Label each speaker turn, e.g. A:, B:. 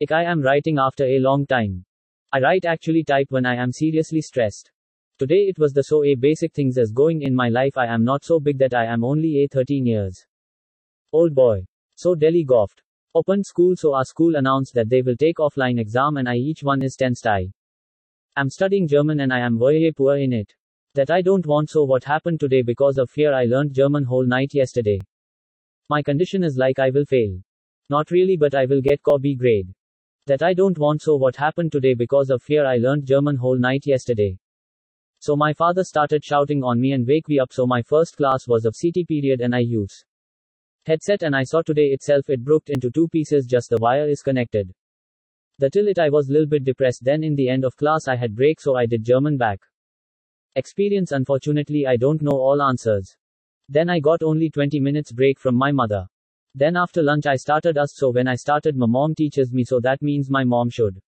A: Ik I am writing after a long time. I write actually type when I am seriously stressed. Today it was the so a basic things as going in my life I am not so big that I am only a 13 years old boy. So Delhi Goft. Opened school so our school announced that they will take offline exam and I each one is 10 I am studying German and I am very poor in it. That I don't want so what happened today because of fear I learned German whole night yesterday. My condition is like I will fail. Not really but I will get co B grade. That I don't want so what happened today because of fear I learned German whole night yesterday. So my father started shouting on me and wake me up so my first class was of CT period and I use headset and I saw today itself it broke into two pieces just the wire is connected. The till it I was little bit depressed then in the end of class I had break so I did German back. Experience unfortunately I don't know all answers. Then I got only 20 minutes break from my mother. Then after lunch I started us so when I started my mom teaches me so that means my mom should